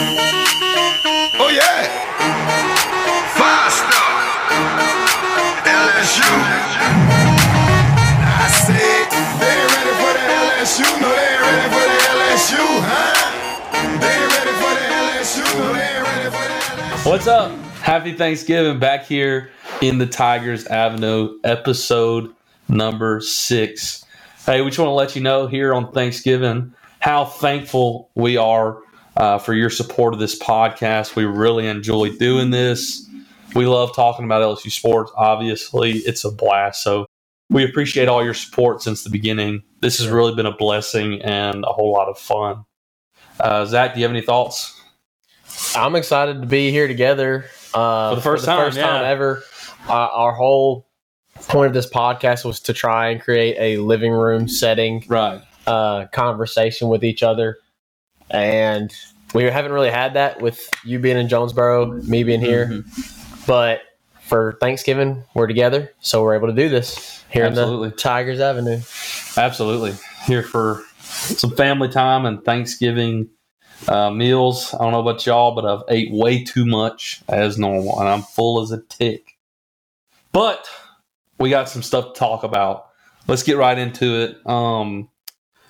Oh yeah. Five star. LSU. I said they ain't ready for the LSU. No, they ain't ready for the LSU, huh? They ain't ready for the LSU. No, they ain't ready for the LSU. What's up? Happy Thanksgiving back here in the Tigers Avenue, episode number six. Hey, we just want to let you know here on Thanksgiving how thankful we are uh, for your support of this podcast. We really enjoy doing this. We love talking about LSU sports. Obviously, it's a blast. So we appreciate all your support since the beginning. This has really been a blessing and a whole lot of fun. Uh, Zach, do you have any thoughts? I'm excited to be here together uh, For the first time, first time ever. Uh, our whole point of this podcast was to try and create a living room setting Right. uh, conversation with each other, and we haven't really had that with you being in Jonesboro, me being here. Mm-hmm. But for Thanksgiving, we're together, so we're able to do this here Absolutely. in the Tigers Avenue. Absolutely. Here for some family time and Thanksgiving uh, meals. I don't know about y'all, but I've ate way too much as normal, and I'm full as a tick. But we got some stuff to talk about. Let's get right into it. Um,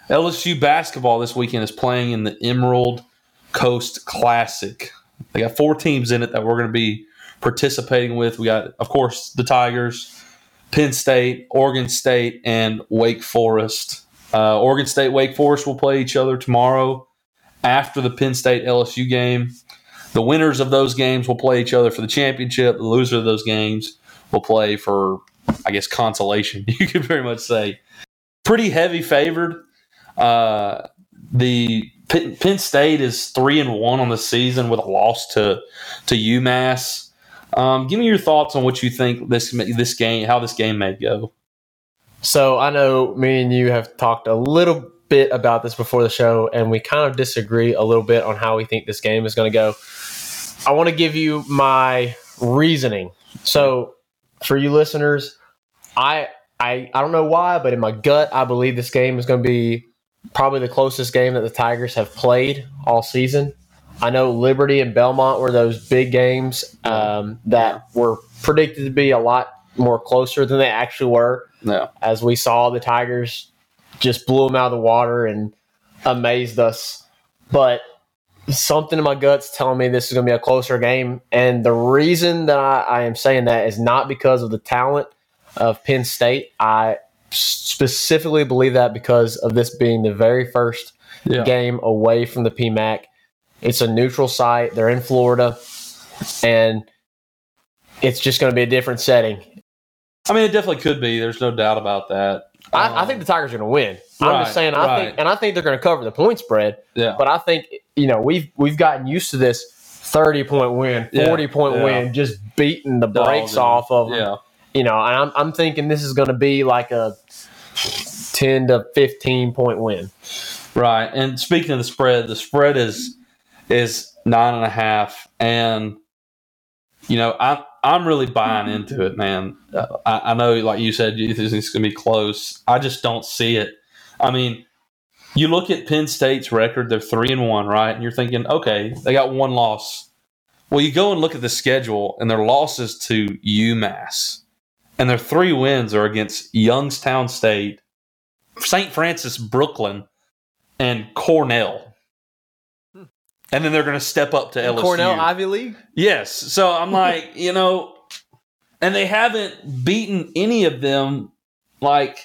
LSU basketball this weekend is playing in the Emerald Coast Classic. They got four teams in it that we're going to be participating with. We got, of course, the Tigers, Penn State, Oregon State, and Wake Forest. Uh, Oregon State, Wake Forest will play each other tomorrow after the Penn State LSU game. The winners of those games will play each other for the championship. The loser of those games will play for, I guess, consolation. You could very much say. Pretty heavy favored. Uh, the Penn, Penn State is three and one on the season with a loss to to UMass. Um, give me your thoughts on what you think this this game, how this game may go. So I know me and you have talked a little bit about this before the show, and we kind of disagree a little bit on how we think this game is going to go. I want to give you my reasoning. So for you listeners, I I I don't know why, but in my gut, I believe this game is going to be probably the closest game that the Tigers have played all season. I know Liberty and Belmont were those big games um, that were predicted to be a lot more closer than they actually were No, as we saw the Tigers just blew them out of the water and amazed us. But something in my guts telling me this is going to be a closer game. And the reason that I, I am saying that is not because of the talent of Penn State. I specifically believe that because of this being the very first yeah, game away from the PMAC. It's a neutral site. They're in Florida. And it's just going to be a different setting. I mean, it definitely could be. There's no doubt about that. I, I um, think the Tigers are going to win. I'm just saying. I right. think, and I think they're going to cover the point spread. yeah, But I think you know we've we've gotten used to this 30 point win, Yeah, 40 point yeah. win, just beating the brakes off of them. yeah, You know, and I'm I'm thinking this is going to be like a 10 to 15 point win. right. And speaking of the spread, the spread is is nine and a half, and you know, I'm I'm really buying into it, man. I, I know, like you said, you think it's going to be close. I just don't see it. I mean, you look at Penn State's record; they're three and one, right? And you're thinking, okay, they got one loss. Well, you go and look at the schedule, and their losses to UMass, and their three wins are against Youngstown State, St. Francis, Brooklyn, and Cornell. Hmm. And then they're going to step up to LSU. Cornell Ivy League. Yes. So I'm like, you know, and they haven't beaten any of them like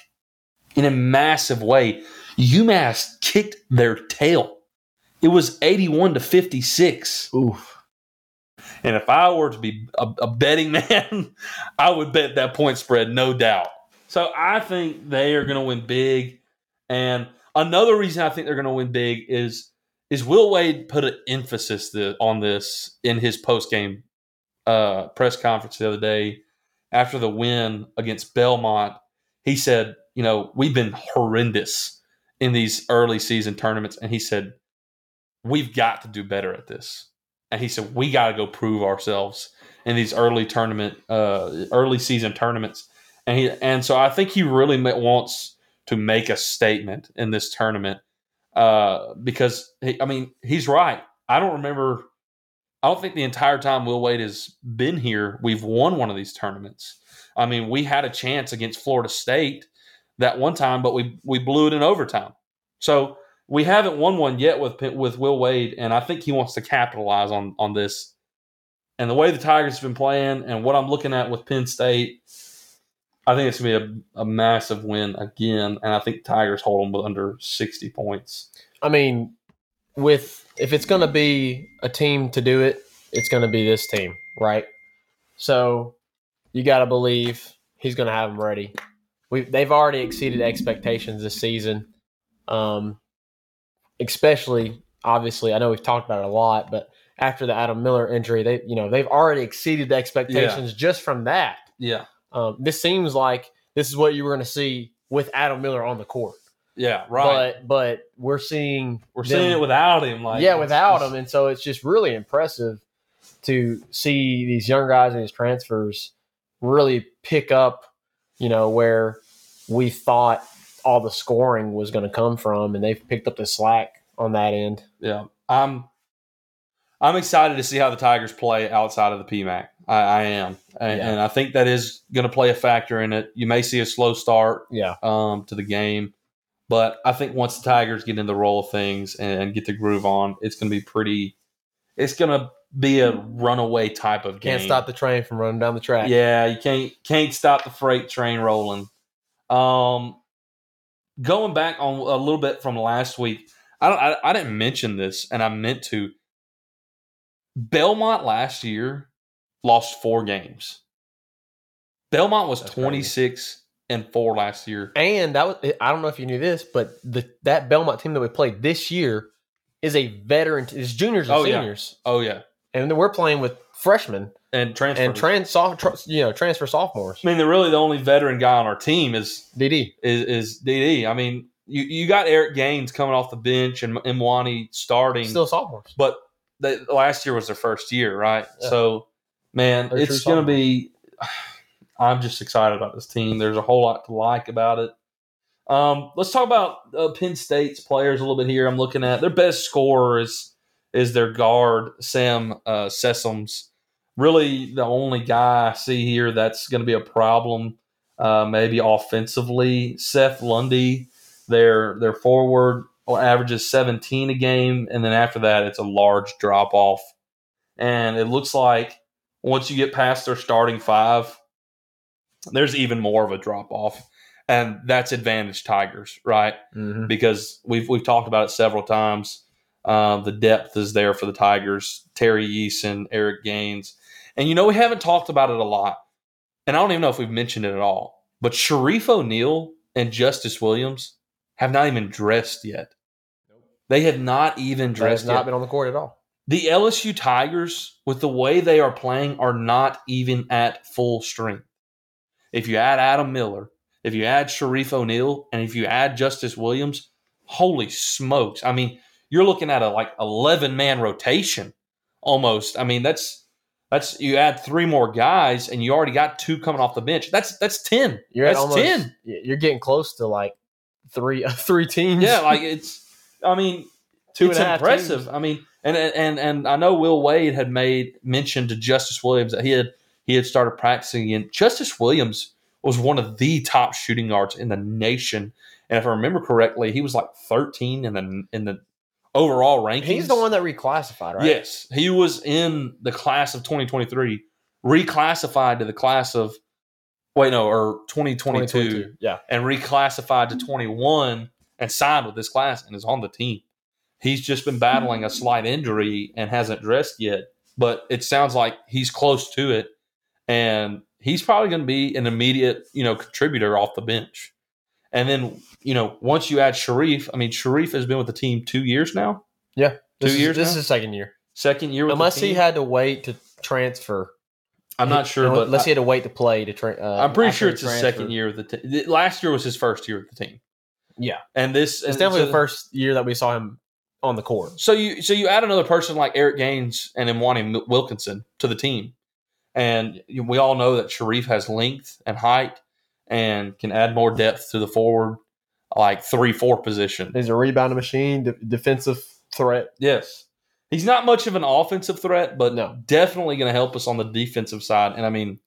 in a massive way. UMass kicked their tail. It was 81 to 56. Oof. And if I were to be a, a betting man, I would bet that point spread, no doubt. So I think they are going to win big. And another reason I think they're going to win big is is Will Wade put an emphasis on this in his post game uh, press conference the other day after the win against Belmont. He said, "You know, we've been horrendous in these early season tournaments," and he said, "We've got to do better at this." And he said, "We got to go prove ourselves in these early tournament, uh, early season tournaments." And he, and so I think he really wants to make a statement in this tournament uh, because he, I mean he's right. I don't remember. I don't think the entire time Will Wade has been here, we've won one of these tournaments. I mean, we had a chance against Florida State that one time, but we we blew it in overtime. So we haven't won one yet with with Will Wade, and I think he wants to capitalize on on this. And the way the Tigers have been playing, and what I'm looking at with Penn State, I think it's gonna be a, a massive win again. And I think Tigers hold them under 60 points. I mean, with if it's to be a team to do it, it's to be this team, right? So you got to believe he's to have them ready. We they've already exceeded expectations this season, um, especially obviously. I know we've talked about it a lot, but after the Adam Miller injury, they you know they've already exceeded the expectations just from that. Yeah, Um, this seems like this is what you were going to see with Adam Miller on the court, yeah, right. but but we're seeing We're them- seeing it without him. Like yeah, without him, and so it's just really impressive to see these young guys and these transfers really pick up. You know where we thought all the scoring was going to come from, and they've picked up the slack on that end. Yeah, I'm. I'm excited to see how the Tigers play outside of the PMAC. I, I am, and, Yeah. and I think that is going to play a factor in it. You may see a slow start Yeah, um, to the game, but I think once the Tigers get in the roll of things and, and get the groove on, it's going to be pretty. It's going to be a runaway type of game. can't stop the train from running down the track. Yeah, you can't can't stop the freight train rolling. Um, going back on a little bit from last week, I don't. I, I didn't mention this, and I meant to. Belmont last year lost four games. Belmont was twenty six and four last year. and that was I don't know if you knew this, but the that Belmont team that we played this year is a veteran. It's juniors and Oh, yeah. seniors, Oh yeah, and then we're playing with freshmen and transfer. and trans soft, tr- you know transfer sophomores. I mean, they're really the only veteran guy on our team is DD. is is DD. I mean, you you got Eric Gaines coming off the bench and Mwani starting, Still sophomores. but they, last year was their first year, right? Yeah. So, man, They're it's going to be. I'm just excited about this team. There's a whole lot to like about it. Um, let's talk about uh, Penn State's players a little bit here. I'm looking at their best scorer is is their guard Sam uh, Sessoms. Really, the only guy I see here that's going to be a problem, uh, maybe offensively. Seth Lundy, their their forward, averages 17 a game, and then after that, it's a large drop off. And it looks like once you get past their starting five, there's even more of a drop off, and that's advantage Tigers, right? Mm-hmm. because we've we've talked about it several times. Uh, the depth is there for the Tigers. Tari Eason, Eric Gaines, and you know we haven't talked about it a lot, and I don't even know if we've mentioned it at all. But Shareef O'Neal and Justice Williams have not even dressed yet. They have not even dressed. Has dressed not yet. been on the court at all. The LSU Tigers, with the way they are playing, are not even at full strength. If you add Adam Miller, if you add Shareef O'Neal, and if you add Justice Williams, holy smokes. I mean, you're looking at a like 11 man rotation almost. I mean, that's that's you add three more guys and you already got two coming off the bench. That's that's 10. You're at that's almost 10. You're getting close to like three three teams. Yeah, like it's. I mean, Two it's and a half impressive. teams. I mean, and and and I know Will Wade had made mention to Justice Williams that he had he had started practicing again. Justice Williams was one of the top shooting guards in the nation, and if I remember correctly, he was like 13 in the in the overall rankings. he's the one that reclassified, right? Yes, he was in the class of 2023, reclassified to the class of wait no or 2022 2022. Yeah, and reclassified to 21 and signed with this class and is on the team. He's just been battling a slight injury and hasn't dressed yet, but it sounds like he's close to it and he's probably going to be an immediate, you know, contributor off the bench. And then, you know, once you add Shareef, I mean, Shareef has been with the team 2 years now, yeah. This Two is, years This now? is his second year, second year with unless he had to wait to transfer. I'm not sure, but unless I, he had to wait to play to train. Uh, I'm pretty sure it's his second year with the team. Last year was his first year with the team. Yeah, And this it's and definitely so- the first year that we saw him on the court. So you so you add another person like Eric Gaines and Mwani Wilkinson to the team, and we all know that Shareef has length and height and can add more depth to the forward, like three four position. He's a rebounding machine, de- defensive threat. Yes, He's not much of an offensive threat, but No. definitely going to help us on the defensive side. And I mean,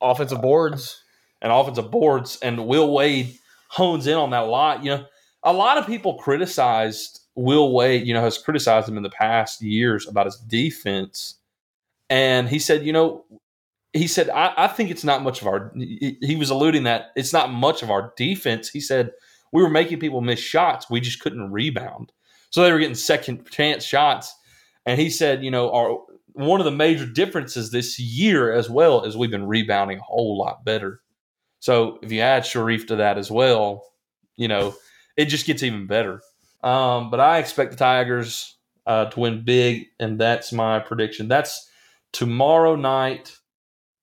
Offensive boards. and offensive boards. And Will Wade hones in on that a lot. You know, a lot of people criticized Will Wade, you know, has criticized him in the past years about his defense. And he said, you know, he said, I, I think it's not much of our, he was alluding that it's not much of our defense. He said, we were making people miss shots. We just couldn't rebound. So they were getting second chance shots. And he said, you know, our, one of the major differences this year as well is we've been rebounding a whole lot better. So if you add Shareef to that as well, you know, it just gets even better. Um, but I expect the Tigers uh, to win big, and that's my prediction. That's tomorrow night,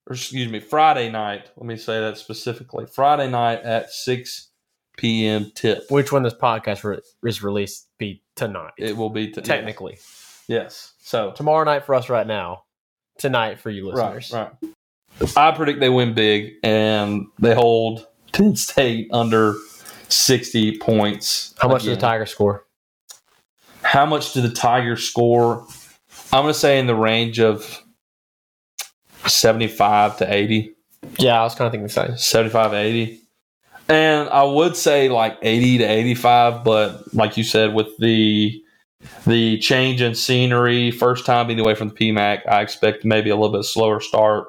or excuse me, Friday night. Let me say that specifically. Friday night at 6 p.m. tip. Which when this podcast re- is released be tonight. It will be t- technically. Yes. So Tomorrow night for us right now. Tonight for you listeners. Right, right. I predict they win big and they hold Penn State under 60 points. How much again. the Tigers score? How much do the Tigers score? I'm going to say in the range of 75 to 80. Yeah, I was kind of thinking the same. 75 80. And I would say like 80 to 85, but like you said, with the the change in scenery, first time being away from the PMAC, I expect maybe a little bit slower start,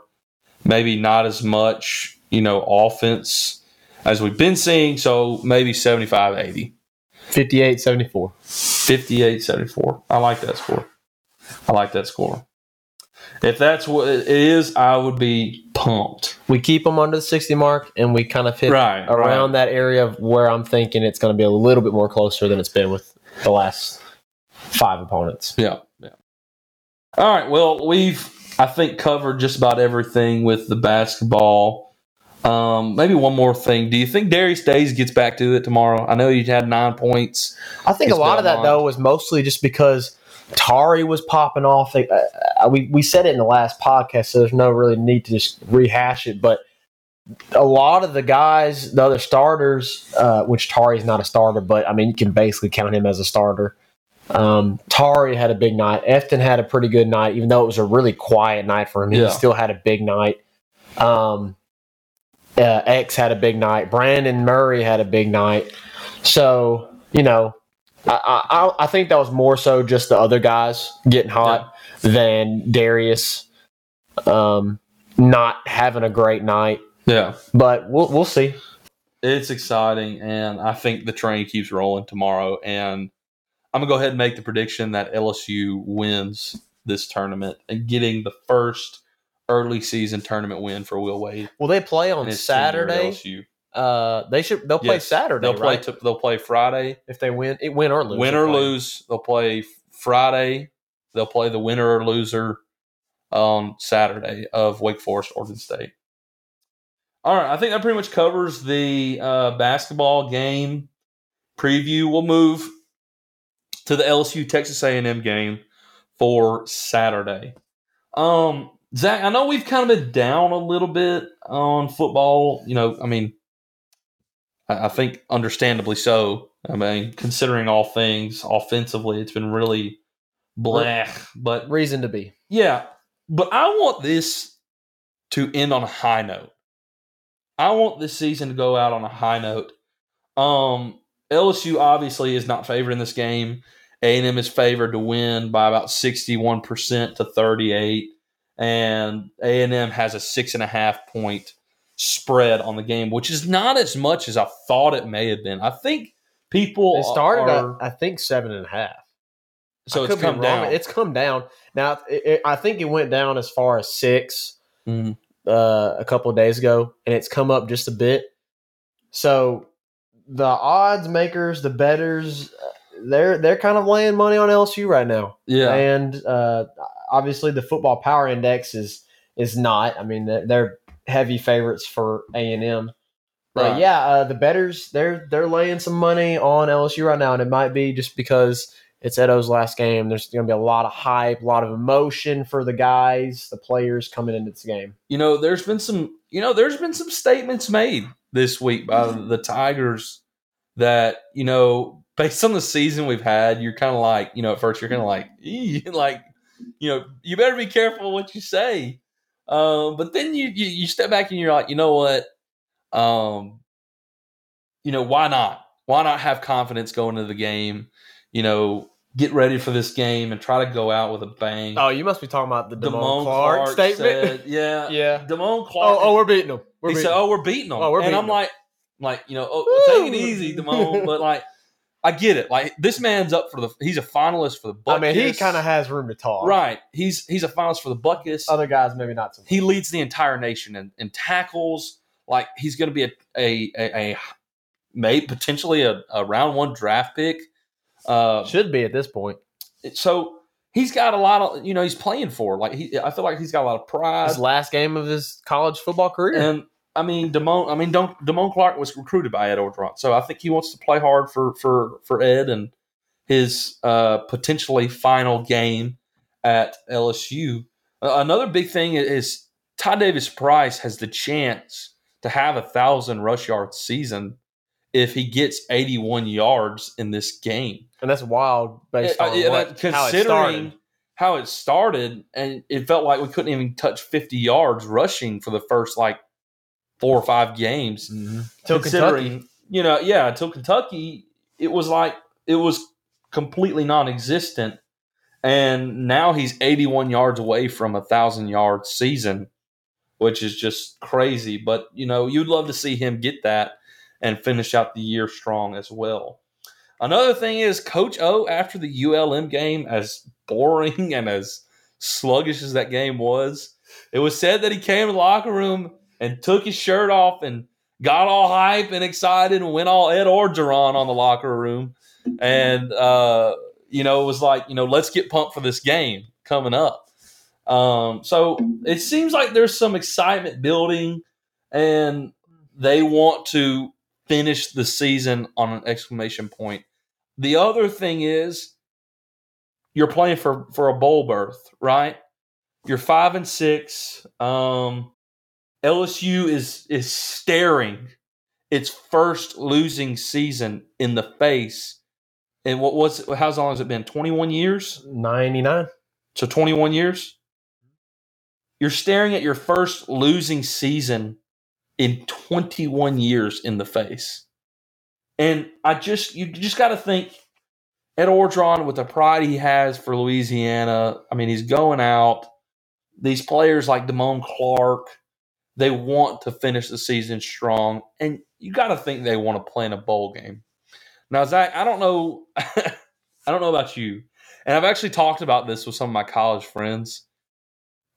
maybe not as much, you know, offense as we've been seeing. So maybe 75 80. 58 74. 58 74. I like that score. I like that score. If that's what it is, I would be pumped. We keep them under the 60 mark and we kind of hit Right. around that area of where I'm thinking it's going to be a little bit more closer than it's been with the last five opponents. Yeah, yeah. All right. Well, we've I think covered just about everything with the basketball. Um, maybe one more thing. Do you think Darius Days gets back to it tomorrow? I know you had nine points. I think a lot of that though was mostly just because Tari was popping off. They, uh, we we said it in the last podcast, so there's no really need to just rehash it. But a lot of the guys, the other starters, uh, which Tari's not a starter, but I mean you can basically count him as a starter. Um, Tari had a big night. Efton had a pretty good night, even though it was a really quiet night for him. He Yeah. still had a big night. Um, uh, X had a big night. Brandon Murray had a big night. So you know, I, I I think that was more so just the other guys getting hot than Darius um, not having a great night. Yeah, But we'll we'll see. it's exciting, and I think the train keeps rolling tomorrow. And I'm gonna go ahead and make the prediction that LSU wins this tournament and getting the first early season tournament win for Will Wade. Will they play on and his tenure at Saturday? LSU. Uh, they should. They'll play Yes, Saturday. They'll play. right? T- they'll play Friday. if they win, it win or lose. win or play. lose, they'll play Friday. They'll play the winner or loser on Saturday of Wake Forest, Oregon State. All right, I think that pretty much covers the uh, basketball game preview. We'll move to the LSU Texas A&M game for Saturday. Um, Zach, I know we've kind of been down a little bit on football. You know, I mean, I I think understandably so. I mean, considering all things offensively, it's been really bleh. But Reason to be. yeah, but I want this to end on a high note. I want this season to go out on a high note. Um, LSU obviously is not favored in this game. A&M is favored to win by about sixty-one percent to thirty-eight, and A&M has a six and a half point spread on the game, which is not as much as I thought it may have been. I think people It started are, at I think seven and a half. So I it's come down. It's come down now. It, it, I think it went down as far as six Mhm. uh, a couple of days ago, and it's come up just a bit. So the odds makers, the betters, uh, they're they're kind of laying money on LSU right now, yeah, and uh, obviously the football power index is is not. I mean, they're, they're heavy favorites for A and M. But yeah, uh, the betters they're they're laying some money on LSU right now, and it might be just because it's Ed O's last game. There's going to be a lot of hype, a lot of emotion for the guys, the players coming into this game. you know, there's been some, you know, there's been some statements made this week by the Tigers that, you know, based on the season we've had, you're kind of like, you know, at first you're kind of like, like, you know, you better be careful what you say. Um, but then you, you you step back and you're like, you know what? Um, you know, why not? Why not have confidence going into the game? You know, get ready for this game and try to go out with a bang. Oh, you must be talking about the Damone, Damone Clark, Clark statement. said- yeah, yeah. Damone oh, Clark. Oh, oh, we're beating them. We're he beating said. "Oh, we're beating them." Oh, we're and I'm beating 'em. like, like you know, oh, take it easy, Damone. but like, I get it. Like this man's up for the. He's a finalist for the. Butkus. I mean, he kind of has room to talk. right. He's he's a finalist for the Butkus. Other guys, maybe not so. much. he leads the entire nation in, in tackles. Like he's going to be a a a, a may potentially a, a round one draft pick. Uh, Should be at this point. so he's got a lot of you know he's playing for. Like he, I feel like he's got a lot of pride. His last game of his college football career. And I mean, Damone. I mean, don't Damone Clark was recruited by Ed Orgeron, so I think he wants to play hard for for for Ed and his uh, potentially final game at LSU. Uh, another big thing is Ty Davis Price has the chance to have a thousand rush yards season if he gets eighty one yards in this game. And that's wild based Uh, on yeah, what, that- how it considering started. how it started, and it felt like we couldn't even touch 50 yards rushing for the first like four or five games. Till considering, Kentucky. you know, yeah, until Kentucky, it was like it was completely non-existent, and now he's 81 yards away from a thousand yard season, which is just crazy. But you know, you'd love to see him get that and finish out the year strong as well. Another thing is Coach O after the ULM game, as boring and as sluggish as that game was, it was said that he came to the locker room and took his shirt off and got all hype and excited and went all Ed Orgeron on the locker room. And, uh, you know, it was like, you know, let's get pumped for this game coming up. Um, so it seems like there's some excitement building and they want to finish the season on an exclamation point. The other thing is you're playing for, for a bowl berth, right? You're five and six. Um, LSU is is staring its first losing season in the face. And what was how long has it been? Twenty one years. 99. So twenty one years. You're staring at your first losing season in twenty one years in the face. And I just you just got to think Ed Orgeron with the pride he has for Louisiana. I mean, he's going out. These players like Damone Clark, they want to finish the season strong, and you got to think they want to play in a bowl game. Now, Zach, I don't know, I don't know about you, and I've actually talked about this with some of my college friends.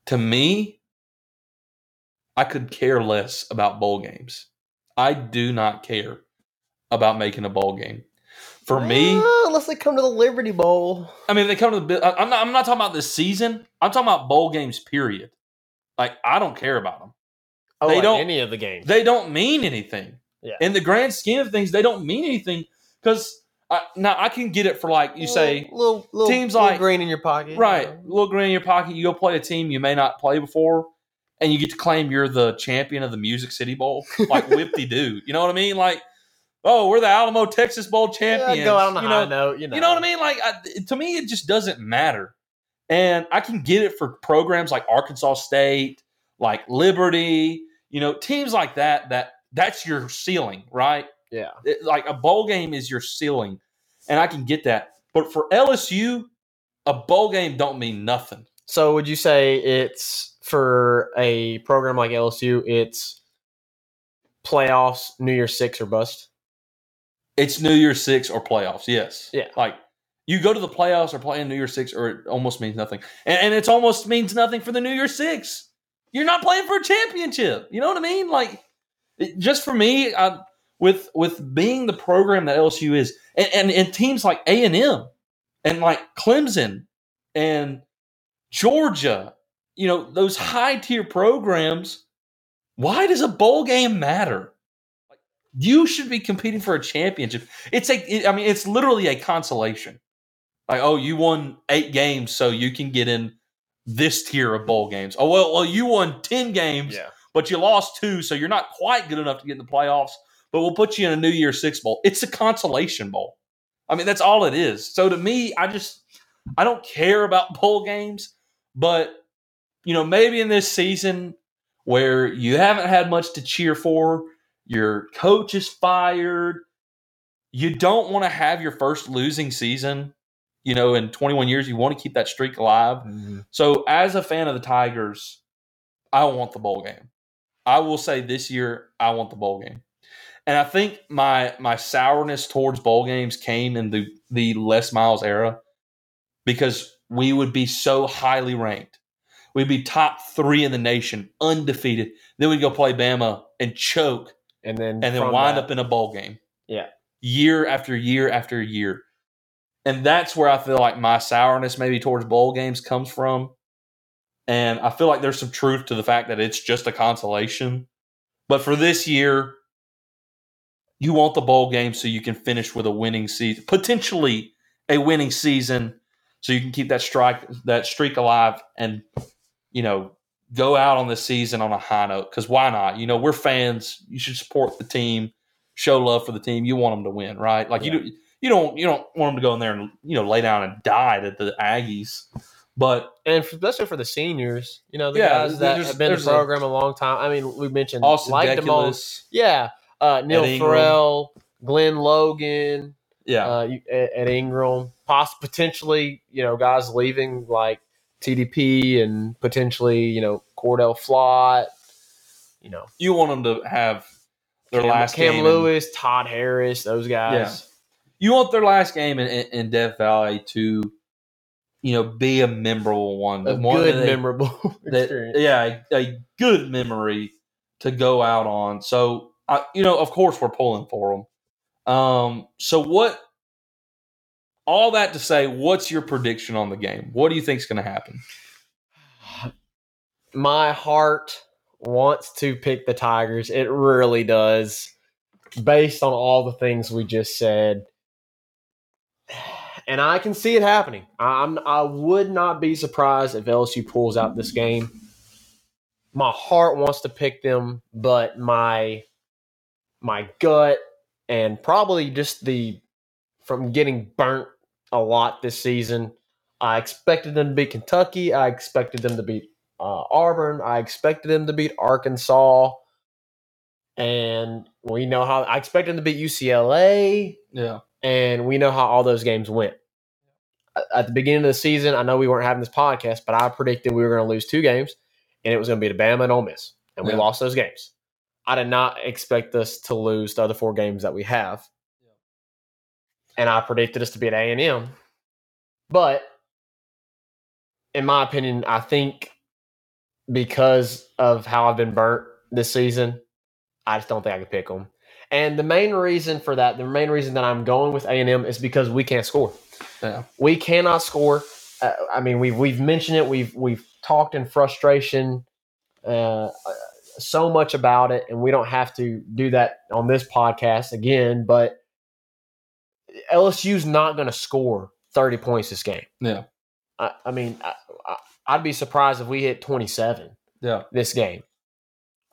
To me, I could care less about bowl games. I do not care about making a bowl game. For me, Uh, unless they come to the Liberty Bowl. I mean, they come to the. I'm not. I'm not talking about this season. I'm talking about bowl games. Period. Like I don't care about them. Oh, They like don't- any of the games. They don't mean anything. Yeah. In the grand scheme of things, they don't mean anything because now I can get it for like you say, little, little teams little like- green in your pocket. right, a little green in your pocket. You go play a team you may not play before, and you get to claim you're the champion of the Music City Bowl, like whipty do. You know what I mean? Like, oh, we're the Alamo Texas Bowl champions. Yeah, go out on you know, note. You know, You know what I mean? Like I, to me, it just doesn't matter. And I can get it for programs like Arkansas State, like Liberty, you know, teams like that. That that's your ceiling, right? Yeah. It- like a bowl game is your ceiling, and I can get that. But for LSU, a bowl game don't mean nothing. So would you say it's for a program like LSU? It's playoffs, New Year's Six or bust. It's New Year's Six or playoffs. Yes. Yeah. Like you go to the playoffs or play in New Year's Six, or it almost means nothing. And, and it almost means nothing for the New Year's Six. You're not playing for a championship. You know what I mean? Like it, just for me, I, with with being the program that LSU is, and, and, and teams like A and M, and like Clemson, and Georgia, you know those high tier programs. Why does a bowl game matter? You should be competing for a championship. It's a, it- I mean, it's literally a consolation. Like, oh, you won eight games, so you can get in this tier of bowl games. Oh, well, well, you won ten games, but you lost two, so you're not quite good enough to get in the playoffs. But we'll put you in a New Year's Six bowl. It's a consolation bowl. I mean, that's all it is. So to me, I just I don't care about bowl games, but you know, maybe in this season where you haven't had much to cheer for, your coach is fired, you don't want to have your first losing season, you know, in 21 years, you want to keep that streak alive. Mm-hmm. So as a fan of the Tigers, I want the bowl game. I will say this year, I want the bowl game. And I think my my sourness towards bowl games came in the the Les Miles era because we would be so highly ranked. We'd be top three in the nation, undefeated. Then we'd go play Bama and choke And then and then wind that- up in a bowl game. Yeah. Year after year after year. And that's where I feel like my sourness maybe towards bowl games comes from. And I feel like there's some truth to the fact that it's just a consolation. But for this year, you want the bowl game so you can finish with a winning season, potentially a winning season, so you can keep that strike that streak alive and you know go out on the season on a high note. Because why not? You know we're fans. You should support the team, show love for the team. You want them to win, right? Like you do, you don't you don't want them to go in there and you know lay down and die to the Aggies. But and especially for the seniors, you know, the Yeah, guys that have been in the program a, long time. I mean, we mentioned Austin like the most, Deculus, yeah, uh, Neil Farrell, Glenn Logan, yeah, uh, at, Ed Ingram, poss- potentially, you know, guys leaving like TDP and potentially, you know, Cordale Flott, you know, you want them to have their Cam, last Cam Lewis, Todd Harris, those guys. you want their last game in, in, in Death Valley to, you know, be a memorable one. A one good, that they- memorable that- experience. yeah, a, a good memory to go out on. So, I, you know, of course, we're pulling for them. Um, so what? All that to say, what's your prediction on the game? What do you think's going to happen? my heart wants to pick the Tigers. It really does, based on all the things we just said. And I can see it happening. I'm I would not be surprised if LSU pulls out this game. My heart wants to pick them, but my my gut and probably just the from getting burnt a lot this season. I expected them to beat Kentucky. I expected them to beat uh, Auburn. I expected them to beat Arkansas, and we know how I expected them to beat UCLA, Yeah, and we know how all those games went. At- the beginning of the season, I know we weren't having this podcast, but I predicted we were going to lose two games, and it was going to be to Bama and Ole Miss, and we Yeah. lost those games. I did not expect us to lose the other four games that we have, and I predicted us to be at A and M, but in my opinion, I think because of how I've been burnt this season, I just don't think I can pick them. And the main reason for that, the main reason that I'm going with A and M is because we can't score. yeah, We cannot score. Uh, I mean, we've we've mentioned it. We've we've talked in frustration uh, so much about it, and we don't have to do that on this podcast again. But LSU's not going to score 30 points this game. yeah, I, I mean, I, I, I'd be surprised if we hit 27 yeah. this game.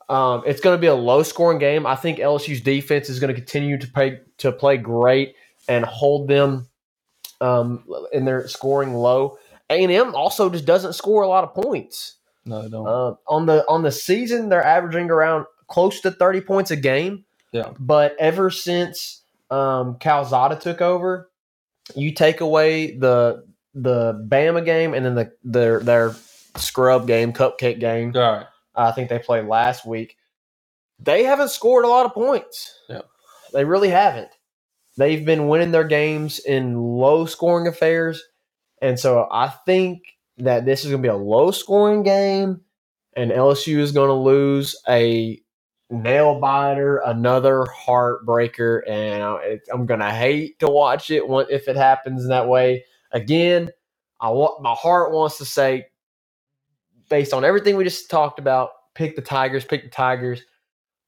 Um, it's going to be a low scoring game. I think LSU's defense is going to continue to play to play great and hold them um, in their scoring low. A and M also just doesn't score a lot of points. No, don't. Uh, on the on the season, they're averaging around close to 30 points a game. Yeah. But ever since um, Calzada took over, you take away the the Bama game and then the their their scrub game, cupcake game. All right. I think they played last week. They haven't scored a lot of points. Yeah. They really haven't. They've been winning their games in low scoring affairs. And so I think that this is going to be a low scoring game, and LSU is going to lose a nail biter, another heartbreaker. And I, I'm going to hate to watch it if it happens that way. Again, I want my heart wants to say based on everything we just talked about, pick the Tigers, pick the Tigers.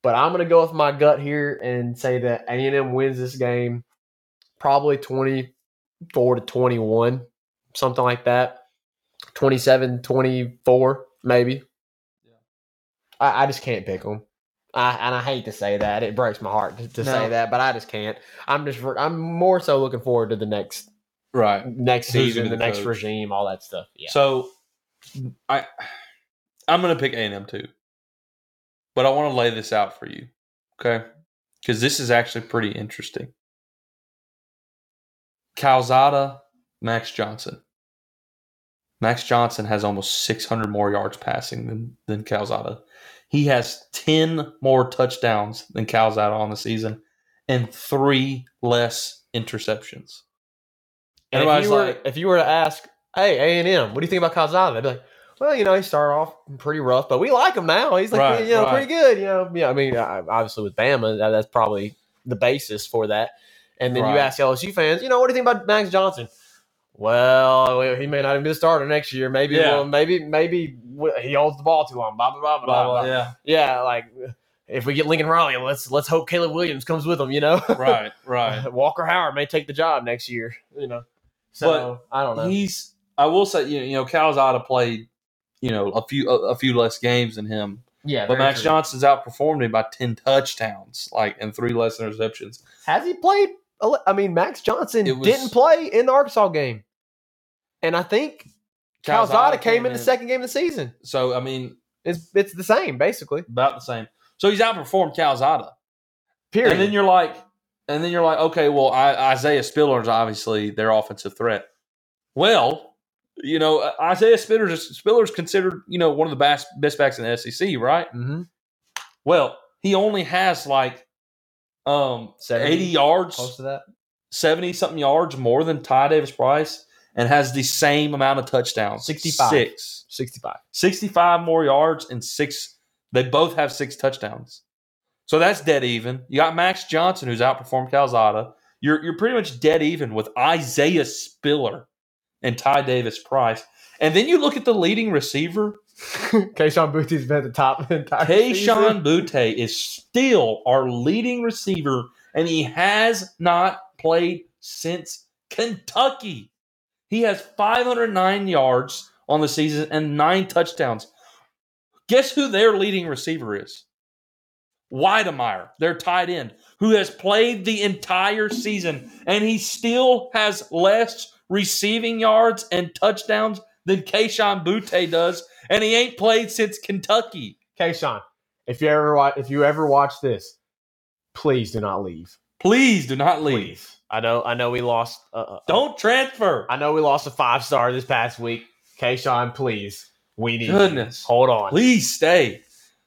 But I'm going to go with my gut here and say that A&M wins this game probably 24 to 21, something like that. 27, 24, maybe. Yeah. I, I just can't pick them. I, and I hate to say that. It breaks my heart to, to No. say that, but I just can't. I'm just I'm more so looking forward to the next Right. next Who's season, the the next regime, all that stuff. Yeah. So I I'm gonna pick A and M too. But I want to lay this out for you. Okay? Because this is actually pretty interesting. Calzada, Max Johnson. Max Johnson has almost 600 more yards passing than, than Calzada. He has 10 more touchdowns than Calzada on the season and three less interceptions. And if you, were, like- if you were to ask, hey, A and M, what do you think about Calzada? They'd be like, well, you know, he started off pretty rough, but we like him now. He's like, Right, you know, right. pretty good. You know, yeah. I mean, obviously with Bama, that- that's probably the basis for that. And then you Right. ask LSU fans, you know, what do you think about Max Johnson? Well, he may not even be the starter next year. Maybe, Yeah. well, maybe, maybe he holds the ball too long. Blah blah blah blah blah. blah. yeah. Yeah, like if we get Lincoln Riley, let's let's hope Caleb Williams comes with him. You know, Right, right. Walker Howard may take the job next year. You know, so I don't know. He's. I will say, you know, you know, Calzada played, you know, a few a, a few less games than him, yeah, but Max true. Johnson's outperformed him by ten touchdowns, like and three less interceptions. has he played? I mean, Max Johnson was- didn't play in the Arkansas game, and I think Calzada, came, in the second game of the season. So I mean, It's it's the same basically. about the same. So he's outperformed Calzada, Period. and then you're like, and then you're like, okay, well, I, Isaiah is obviously their offensive threat. Well, you know, uh, Isaiah Spiller's Spiller's considered, you know, one of the best best backs in the SEC, right? mm-hmm. Well, he only has like um 70? 80 yards, close to that. 70 something yards more than Ty Davis Price and has the same amount of touchdowns. 65. Six. Sixty-five. 65 more yards and six they both have six touchdowns. So that's dead even. You got Max Johnson who's outperformed Calzada. You're you're pretty much dead even with Isaiah Spiller and Ty Davis Price. And then you look at the leading receiver, Kayshon Boutte's been at the top the entire. Kayshon Boutte is still our leading receiver, and he has not played since Kentucky. He has 509 yards on the season and nine touchdowns. Guess who their leading receiver is? Wydermyer, their tight end, who has played the entire season, and he still has less receiving yards and touchdowns than Kayshon Boutte does, and he ain't played since Kentucky. Kayshon, if you ever watch, if you ever watch this, please do not leave. Please do not leave. Please. I know. I know we lost. Uh, Don't transfer. I know we lost a five star this past week. Kayshon, please. We need. you. Goodness. Hold on. Please stay.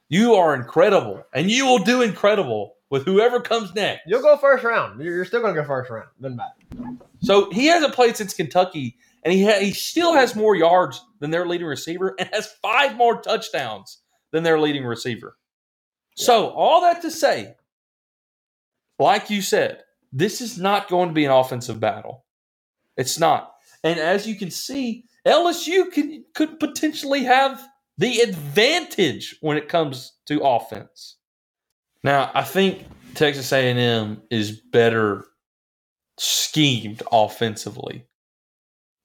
You are incredible, and you will do incredible with whoever comes next. You'll go first round. You're you're still going to go first round. Doesn't matter. So he hasn't played since Kentucky, and he ha- he still has more yards than their leading receiver, and has five more touchdowns than their leading receiver. So all that to say, like you said, this is not going to be an offensive battle. It's not, and as you can see, LSU can, could potentially have the advantage when it comes to offense. Now, I think Texas A&M is better schemed offensively.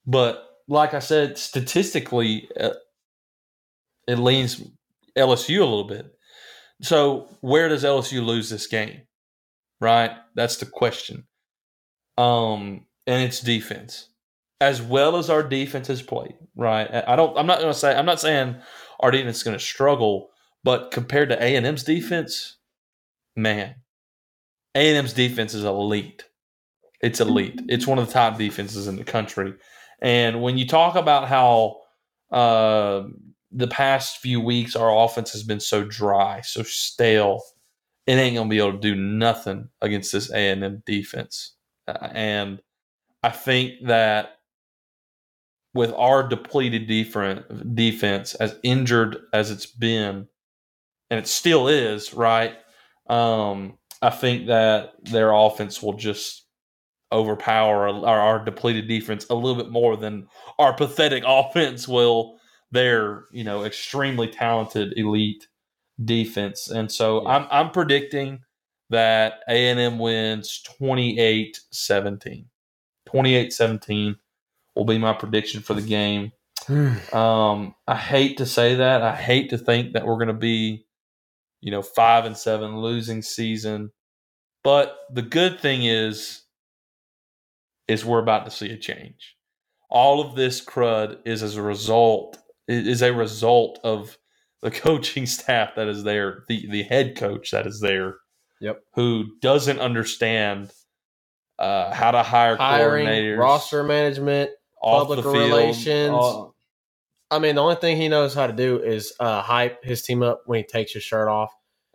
But like I said, statistically, uh, it leans LSU a little bit. So where does LSU lose this game? Right? That's the question. Um, and it's defense. As well as our defense has played, right? I don't I'm not gonna say I'm not saying our defense is gonna struggle, but compared to A&M's defense, man, A&M's defense is elite. It's elite. It's one of the top defenses in the country. And when you talk about how uh, the past few weeks our offense has been so dry, so stale, it ain't gonna be able to do nothing against this A and M defense. Uh, and I think that with our depleted defense, as injured as it's been, and it still is, right? Um, I think that their offense will just overpower our, our depleted defense a little bit more than our pathetic offense will their you know extremely talented elite defense and so Yeah. i'm i'm predicting that a&m wins 28-17 28-17 will be my prediction for the game um i hate to say that i hate to think that we're going to be you know, five and seven losing season. But the good thing is, is we're about to see a change. All of this crud is as a result is a result of the coaching staff that is there, the the head coach that is there, Yep. who doesn't understand uh, how to hire Hiring, coordinators, roster management. public field, relations. uh, I mean, the only thing he knows how to do is uh, hype his team up when he takes his shirt off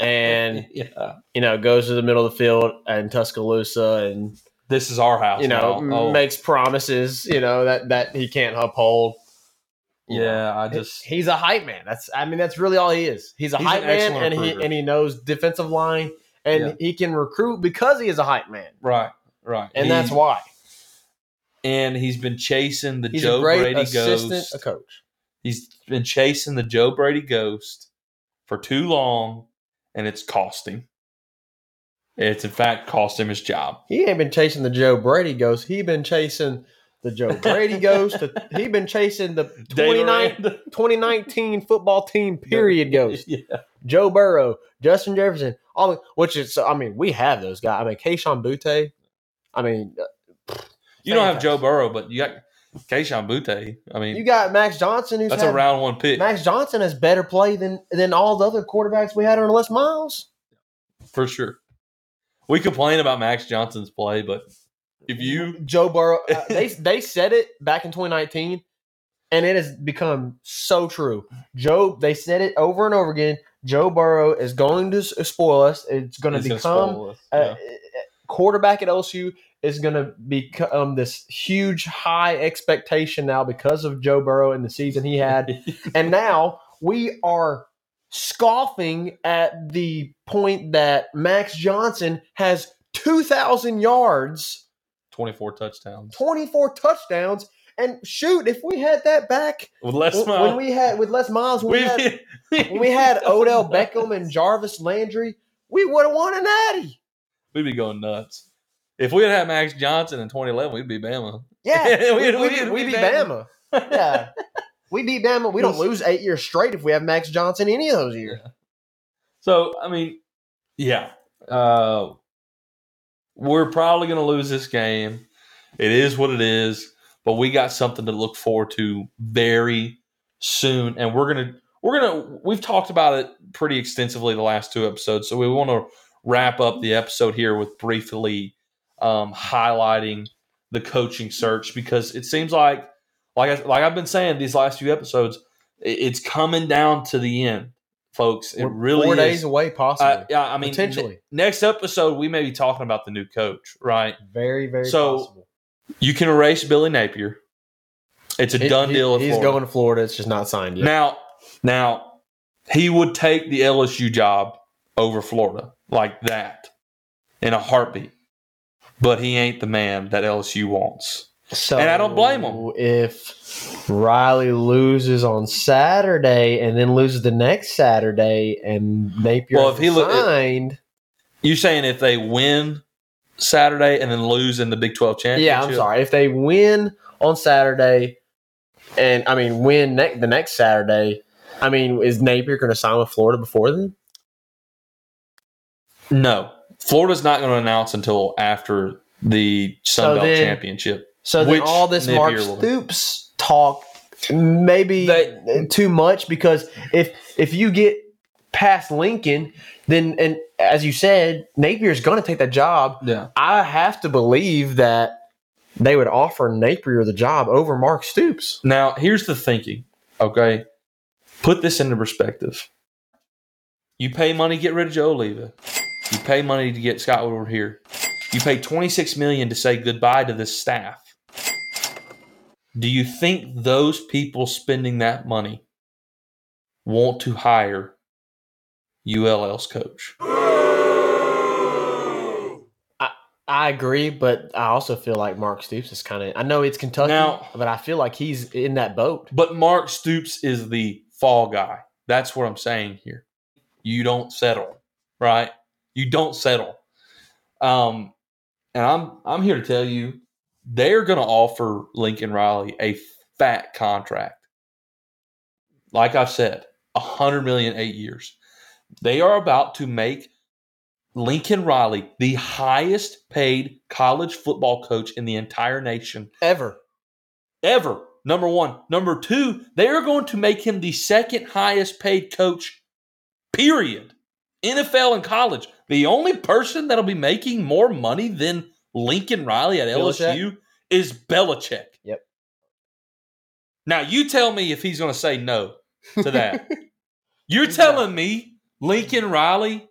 and yeah, you know goes to the middle of the field in Tuscaloosa and this is our house. you know now. Oh, makes promises you know that that he can't uphold. Yeah, I just he's a hype man. That's I mean that's really all he is. He's a He's hype an man and he and he knows defensive line and Yeah. he can recruit because he is a hype man. right, right, And He- that's why. and he's been chasing the He's Joe Brady assistant ghost. a coach. He's been chasing the Joe Brady ghost for too long, and it's costing. It's in fact cost him his job. He ain't been chasing the Joe Brady ghost. He been chasing the Joe Brady ghost. He been chasing the 29, 2019 football team period ghost. Yeah. Joe Burrow, Justin Jefferson, all the, which is I mean we have those guys. I mean Kayshon Boutte. I mean uh, You don't have. Joe Burrow, but you got Kayshon Boutte. I mean, you got Max Johnson who's that's a round one pick Max Johnson has better play than than all the other quarterbacks we had on Les Miles. for sure. We complain about Max Johnson's play, but if you Joe Burrow, uh, they they said it back in 2019, and it has become so true. Joe, they said it over and over again. Joe Burrow is going to spoil us. It's going to he's become Yeah. quarterback at LSU is going to become this huge high expectation now because of Joe Burrow and the season he had. and now we are scoffing at the point that Max Johnson has 2,000 yards, 24 touchdowns 24 touchdowns. And shoot, if we had that back with less when, when we had with Les Miles, when we, had, when we had Odell Beckham and Jarvis Landry, we would have won an Natty. we'd be going nuts. If we had had Max Johnson in 2011, we'd be Bama. Yeah, we, We'd- we, we'd we beat beat Bama. Yeah, we beat Bama. We don't lose eight years straight if we have Max Johnson any of those years. So I mean, yeah, uh, we're probably going to lose this game. It is what it is, but we got something to look forward to very soon, and we're gonna we're gonna we've talked about it pretty extensively the last two episodes, so we want to wrap up the episode here with briefly um, highlighting the coaching search because it seems like like I, like I've been saying these last few episodes, it's coming down to the end, folks. It We're really four is. days away, possibly. Uh, yeah, I mean, Potentially. ne- next episode we may be talking about the new coach, right? very, very So, possible. You can erase Billy Napier. It's a He- done he- deal. He's Florida. going to Florida. It's just not signed yet. now. Now he would take the LSU job over Florida like that in a heartbeat, but he ain't the man that LSU wants. So and I don't blame him. If Riley loses on Saturday and then loses the next Saturday, and Napier Well, if he signed, You saying if they win Saturday and then lose in the Big Twelve championship? yeah, I'm sorry. If they win on Saturday, and I mean win ne- the next Saturday, I mean is Napier going to sign with Florida before then? No, Florida's not going to announce until after the Sun So Belt then- championship. So then Which all this Mark Napier Stoops talk maybe They- too much because if if you get past Lincoln, then and as you said, Napier's going to take that job. Yeah. I have to believe that they would offer Napier the job over Mark Stoops. Now, here's the thinking. Okay, put this into perspective. You pay money to get rid of Joe Alleva. You pay money to get Scott Woodward here. You pay 26 million to say goodbye to this staff. Do you think those people spending that money want to hire ULL's coach? I agree, but I also feel like Mark Stoops is kind of. I know it's Kentucky, Now- but I feel like he's in that boat. But Mark Stoops is the fall guy. That's what I'm saying here. You don't settle, right? You don't settle. Um, and I'm I'm here to tell you, they're going to offer Lincoln Riley a fat contract. Like I've said, a hundred million eight years. They are about to make Lincoln Riley the highest paid college football coach in the entire nation Ever. ever. Number one. Number two, they are going to make him the second highest paid coach, period. NFL and college. The only person that'll be making more money than Lincoln Riley at Belichick? LSU is Belichick. Yep. Now, you tell me if he's going to say no to that. You're telling me Lincoln Riley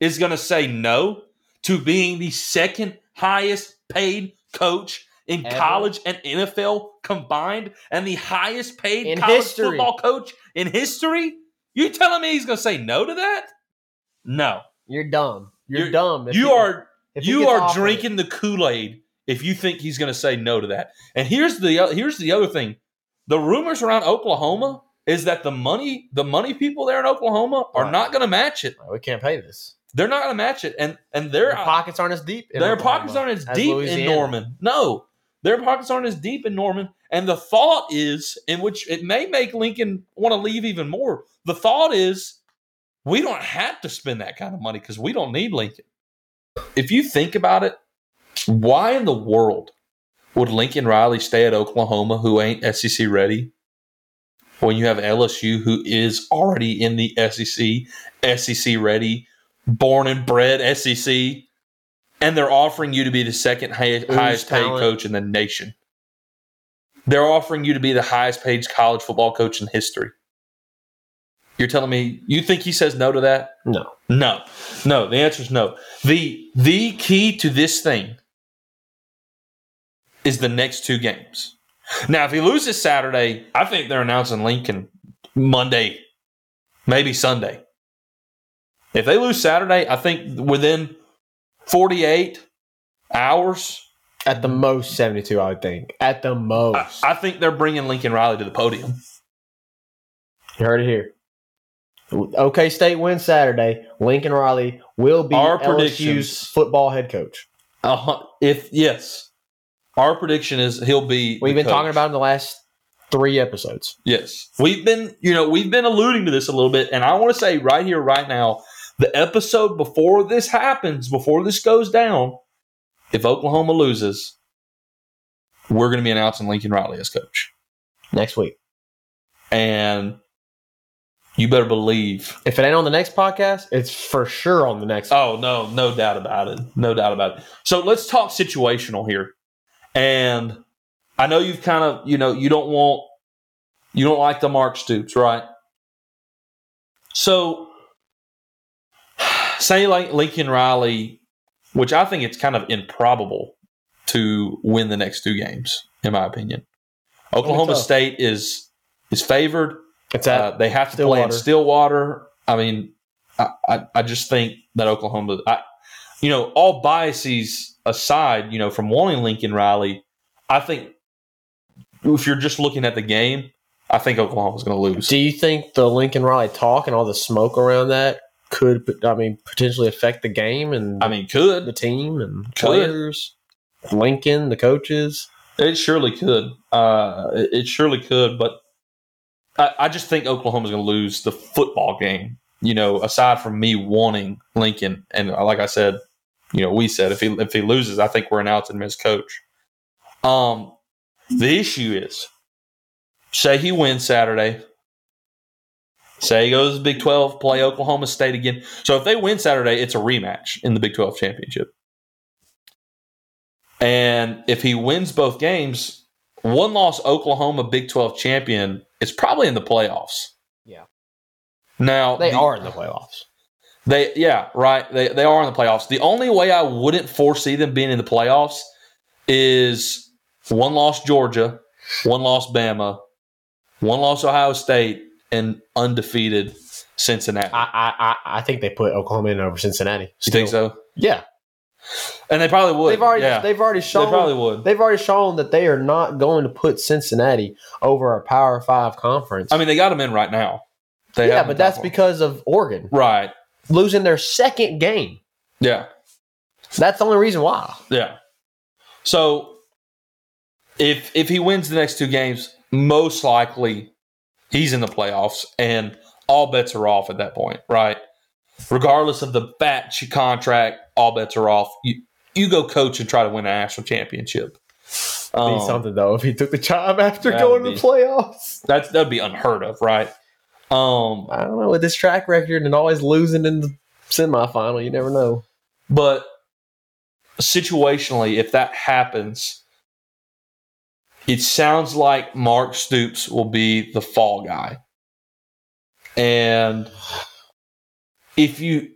is going to say no to being the second highest paid coach in Ever? college and NFL combined and the highest paid In college history. football coach in history? You telling me he's going to say no to that? No. You're dumb. You're, You're- dumb. If you are if you are offered- drinking the Kool-Aid if you think he's going to say no to that. And here's the uh, here's the other thing. The rumors around Oklahoma is that the money the money people there in Oklahoma are Right. not going to match it. We can't pay this. They're not going to match it and and Their their pockets aren't as deep. in their Oklahoma pockets aren't as as deep in Norman. No. Their pockets aren't as deep in Norman. And the thought is, in which it may make Lincoln want to leave even more. The thought is, we don't have to spend that kind of money because we don't need Lincoln. If you think about it, why in the world would Lincoln Riley stay at Oklahoma, who ain't SEC ready, when you have LSU, who is already in the SEC, SEC ready, born and bred SEC, and they're offering you to be the second highest, highest paid coach in the nation? They're offering you to be the highest paid college football coach in history. You're telling me you think he says no to that? No. No, no. The answer is no. the The key to this thing is the next two games. Now, if he loses Saturday, I think they're announcing Lincoln Monday, maybe Sunday. If they lose Saturday, I think within forty eight hours, At the most, 72, I would think. At the I, most. I think they're bringing Lincoln Riley to the podium. you heard it here. OK State wins Saturday. Lincoln Riley will be Our LSU's football head coach. Uh, if yes, our prediction is he'll be. We've been talking about in the last three episodes. Yes. We've been, you know, we've been alluding to this a little bit. And I want to say right here, right now, the episode before this happens, before this goes down, if Oklahoma loses, we're going to be announcing Lincoln Riley as coach. Next week. And you better believe. If it ain't on the next podcast, it's for sure on the next. Oh, no, no doubt about it. No doubt about it. So let's talk situational here. And I know you've kind of, you know, you don't want, you don't like the Mark Stoops, right? So say like Lincoln Riley, which I think it's kind of improbable to win the next two games, in my opinion. Oklahoma. State is is favored. It's at Uh, they have to play in Stillwater. Stillwater. I mean, I, I, I just think that Oklahoma, I, you know, all biases aside, you know, from wanting Lincoln Riley, I think if you're just looking at the game, I think Oklahoma's going to lose. Do you think the Lincoln Riley talk and all the smoke around that could, I mean, potentially affect the game and I mean, could the team and Could. players? Lincoln, the coaches. It surely could. Uh, it, it surely could, but I, just think Oklahoma's going to lose the football game. You know, aside from me wanting Lincoln, and like I said, you know, we said if he if he loses, I think we're announcing him as coach. Um, the issue is, say he wins Saturday. Say he goes to the Big Twelve, play Oklahoma State again. So if they win Saturday, it's a rematch in the Big Twelve championship. And if he wins both games, one loss Oklahoma Big 12 champion is probably in the playoffs. Yeah. Now They the- are in the playoffs. They yeah, right. They they are in the playoffs. The only way I wouldn't foresee them being in the playoffs is one loss Georgia, one loss Bama, one loss Ohio State, and undefeated Cincinnati. I, I, I, I think they put Oklahoma in over Cincinnati. you think so? Yeah. And they probably would. They've already yeah. they've already they shown probably would. they've already shown that they are not going to put Cincinnati over a Power Five conference. I mean, they got them in right now. They yeah, but that's because of Oregon right. losing their second game. Yeah. That's the only reason why. Yeah. So if if he wins the next two games, most likely he's in the playoffs, and all bets are off at that point, right? Regardless of the fat ch- contract, all bets are off. You you go coach and try to win a national championship. Be Um, something though if he took the job after going to be- the playoffs. that's that'd be unheard of, right? Um, I don't know with this track record and always losing in the semifinal. You never know. But situationally, if that happens, it sounds like Mark Stoops will be the fall guy. And if you,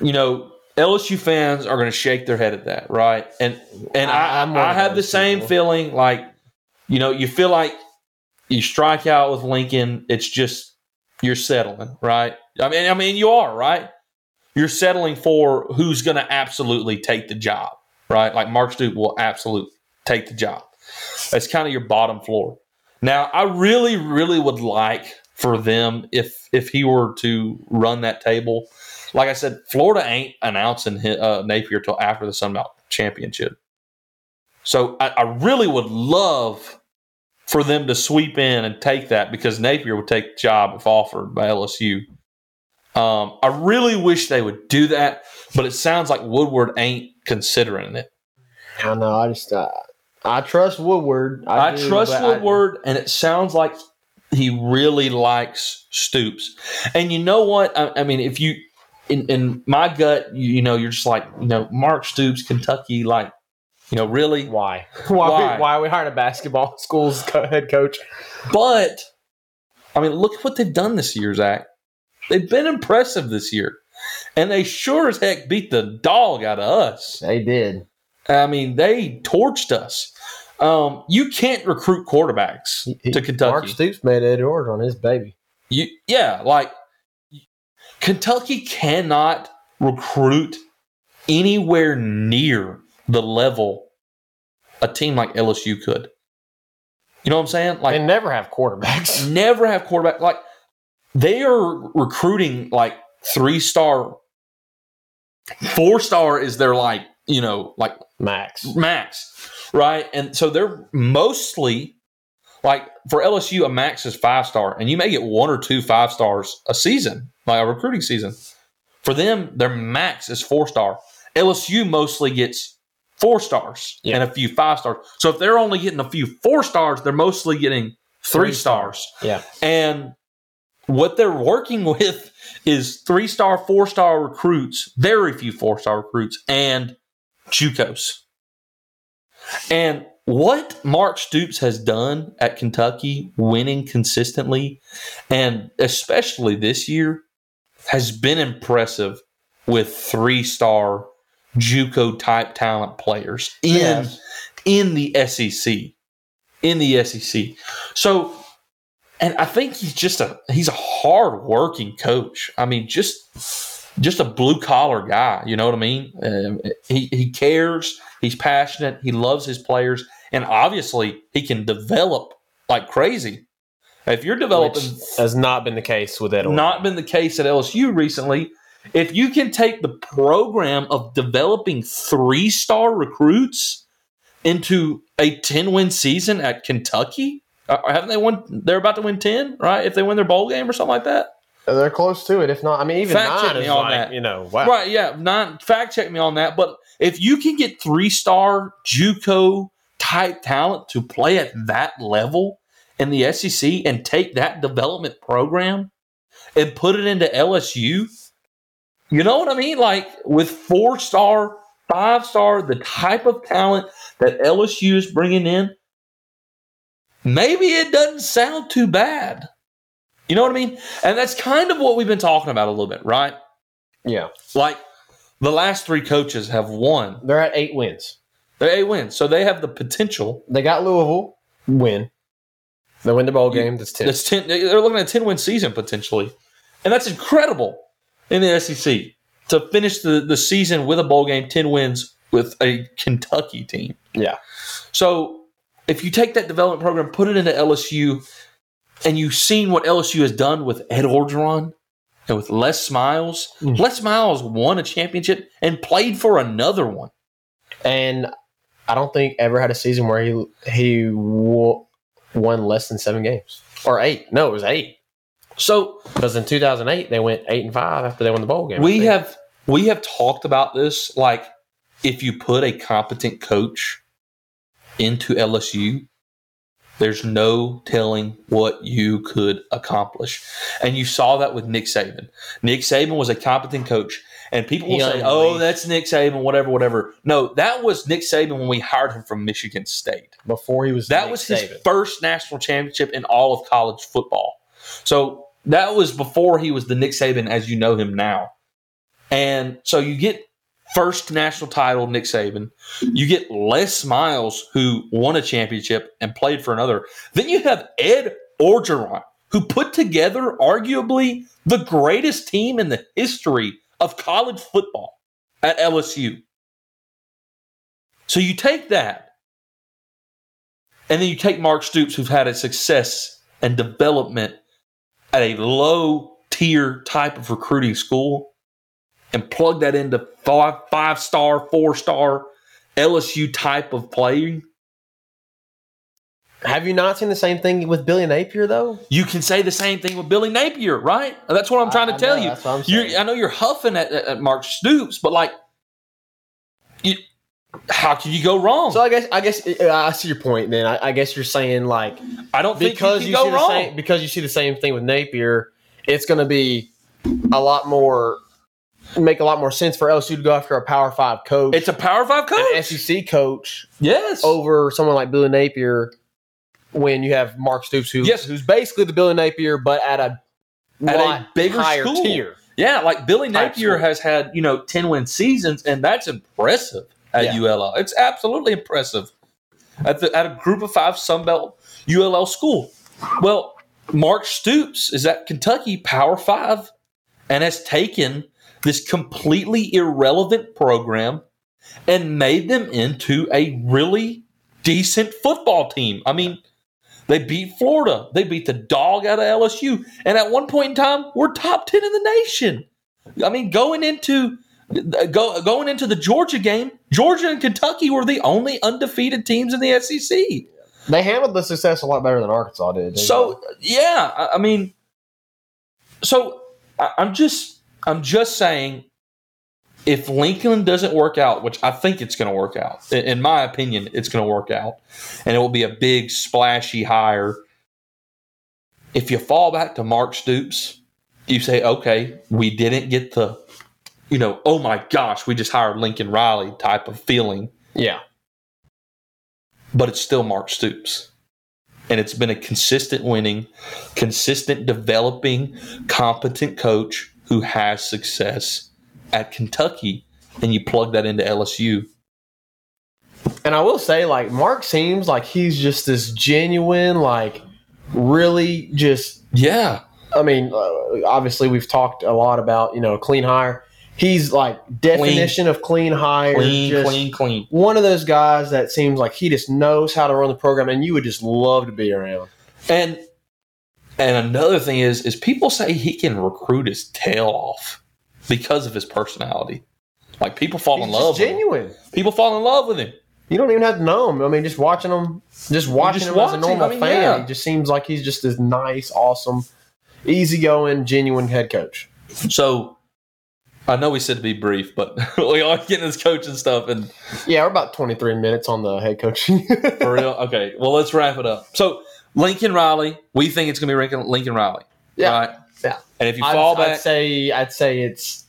you know, LSU fans are going to shake their head at that, right? And and I- I, I have the same people. feeling. Like, you know, you feel like you strike out with Lincoln. It's just you're settling, right? I mean, I mean, you are right you're settling for who's going to absolutely take the job, right? Like Mark Stoops will absolutely take the job. That's kind of your bottom floor. Now, I really, really would like for them if if he were to run that table. Like I said, Florida ain't announcing hi- uh, Napier till after the Sun Belt Championship. So I, I really would love for them to sweep in and take that because Napier would take the job if offered by LSU. Um, I really wish they would do that, but it sounds like Woodward ain't considering it. I know. I just uh, I trust Woodward. I, do, trust but I- Woodward, and it sounds like he really likes Stoops. And you know what? I, I mean, if you in, in my gut, you, you know, you're just like, you know, Mark Stoops, Kentucky, like, you know, really. why? Why? Why? We, why are we hiring a basketball school's co- head coach? But I mean, look at what they've done this year, Zach. They've been impressive this year, and they sure as heck beat the dog out of us. They did. I mean, they torched us. Um, you can't recruit quarterbacks He- to Kentucky. Mark Stoops made Ed George on his baby. You, yeah, like Kentucky cannot recruit anywhere near the level a team like LSU could. You know what I'm saying? Like they never have quarterbacks. never have quarterback like they are recruiting like three star four star is their like you know like Max. max right and so they're mostly like for lsu a max is five star and you may get one or two five stars a season like a recruiting season for them their max is four star lsu mostly gets four stars Yeah. and a few five stars so if they're only getting a few four stars they're mostly getting three, Three stars Yeah. and what they're working with is three star, four star recruits, very few four star recruits, and JUCOs. And what Mark Stoops has done at Kentucky, winning consistently, and especially this year, has been impressive with three star JUCO type talent players in Yes. in the SEC. In the SEC. So and I think he's just a he's a hard working coach. I mean, just just a blue collar guy. You know what I mean? Um, he he cares. He's passionate. He loves his players, and obviously he can develop like crazy. If you're Which developing, has not been the case with Ed not been the case at LSU recently. If you can take the program of developing three star recruits into a 10 win season at Kentucky, uh, haven't they won? They're about to win 10, right? If they win their bowl game or something like that. They're close to it. If not, I mean, even Fact nine is like, that. you know, wow. Right, yeah. Not fact check me on that. But if you can get three star JUCO type talent to play at that level in the SEC and take that development program and put it into LSU, you know what I mean? Like with four star, five star, the type of talent that LSU is bringing in, maybe it doesn't sound too bad. You know what I mean? And that's kind of what we've been talking about a little bit, right? Yeah. Like the last three coaches have won. They're at eight wins. They're eight wins, so they have the potential. They got Louisville win. They win the bowl game. That's 10. That's ten. They're looking at a ten win season potentially, and that's incredible in the SEC to finish the, the season with a bowl game, ten wins with a Kentucky team. Yeah. So if you take that development program, put it into LSU, and you've seen what LSU has done with Ed Orgeron and with Les Miles. Mm. Les Miles won a championship and played for another one. And I don't think ever had a season where he he won less than seven games or eight. No, it was eight. So Because in 2008 they went eight and five after they won the bowl game. We have we have talked about this like if you put a competent coach into LSU there's no telling what you could accomplish and you saw that with Nick Saban Nick Saban was a competent coach and people will say oh that's Nick Saban whatever whatever no that was Nick Saban when we hired him from Michigan State before he was that Nick was his Saban. first national championship in all of college football. So that was before he was the Nick Saban as you know him now. And so you get first national title, Nick Saban. You get Les Miles, who won a championship and played for another. Then you have Ed Orgeron, who put together arguably the greatest team in the history of college football at LSU. So you take that, and then you take Mark Stoops, who've had a success and development at a low tier type of recruiting school, and plug that into five five star, four star LSU type of playing. Have you not seen the same thing with Billy Napier though? You can say the same thing with Billy Napier, right? That's what I'm trying to I- I tell know, you. that's what I'm. You're, I know you're huffing at, at, Mark Stoops, but like, you, how can you go wrong? So I guess I guess uh, I see your point. Then I, I guess you're saying like I don't think because you you, see go the wrong. same because you see the same thing with Napier, it's going to be a lot more make a lot more sense for LSU to go after a Power Five coach, It's a Power Five coach. an SEC coach yes. over someone like Billy Napier. When you have Mark Stoops, who Yes. who's basically the Billy Napier, but at a At a bigger higher school. tier. Yeah, like Billy Napier has had, you know, 10 win seasons, and that's impressive at Yeah. ULL. It's absolutely impressive at, the, at a group of five Sunbelt ULL school. Well, Mark Stoops is at Kentucky Power Five and has taken this completely irrelevant program and made them into a really decent football team. I mean, they beat Florida. They beat the dog out of LSU. And at one point in time, we're top 10 in the nation. I mean, going into go, going into the Georgia game, Georgia and Kentucky were the only undefeated teams in the SEC. They handled the success a lot better than Arkansas did. So yeah, I, mean, so I'm just I'm just saying, if Lincoln doesn't work out, which I think it's going to work out, in, my opinion, it's going to work out, and it will be a big splashy hire. If you fall back to Mark Stoops, you say, okay, we didn't get the, you know, oh my gosh, we just hired Lincoln Riley type of feeling yeah, but it's still Mark Stoops. And it's been a consistent winning, consistent developing, competent coach who has success at Kentucky. And you plug that into LSU. And I will say, like, Mark seems like he's just this genuine, like, really just. Yeah. I mean, uh, obviously, we've talked a lot about, you know, clean hire. He's like definition of clean hire. Clean, just clean, clean. One of those guys that seems like he just knows how to run the program, and you would just love to be around. And and another thing is is people say he can recruit his tail off because of his personality. Like people fall He's in love with him. genuine. People fall in love with him. You don't even have to know him. I mean, just watching him, just watching just him as a normal I mean, fan, yeah. he just seems like he's just this nice, awesome, easygoing, genuine head coach. So I know we said to be brief, but we are getting this coaching stuff and Yeah, we're about 23 minutes on the head coaching. For real? Okay. Well, let's wrap it up. So, Lincoln Riley, we think it's going to be Lincoln, Lincoln Riley. Yeah. Right? Yeah. And if you I'd, fall I'd say I'd say it's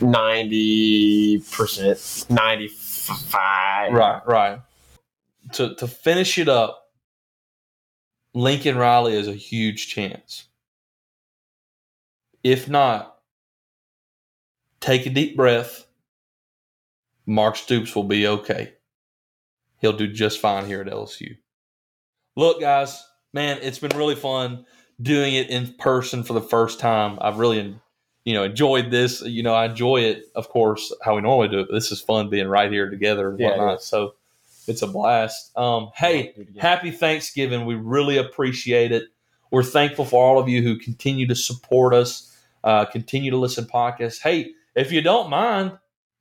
90 percent, 95. right, right. To to finish it up, Lincoln Riley is a huge chance. If not, take a deep breath. Mark Stoops will be okay. He'll do just fine here at LSU. Look, guys, man, it's been really fun doing it in person for the first time. I've really, you know, enjoyed this. You know, I enjoy it, of course, how we normally do it. But this is fun being right here together and Yeah, it whatnot. is. So it's a blast. Um, hey, happy Thanksgiving. We really appreciate it. We're thankful for all of you who continue to support us, uh, continue to listen to podcasts. Hey, if you don't mind,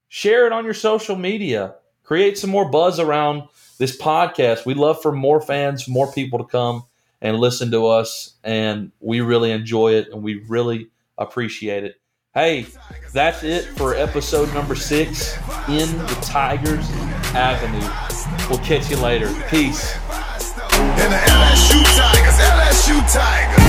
share it on your social media. Create some more buzz around this podcast. We'd love for more fans, more people to come and listen to us, and we really enjoy it and we really appreciate it. Hey, that's it for episode number six in the Tigers Avenue. We'll catch you later. Peace. And the LSU Tigers, LSU Tigers.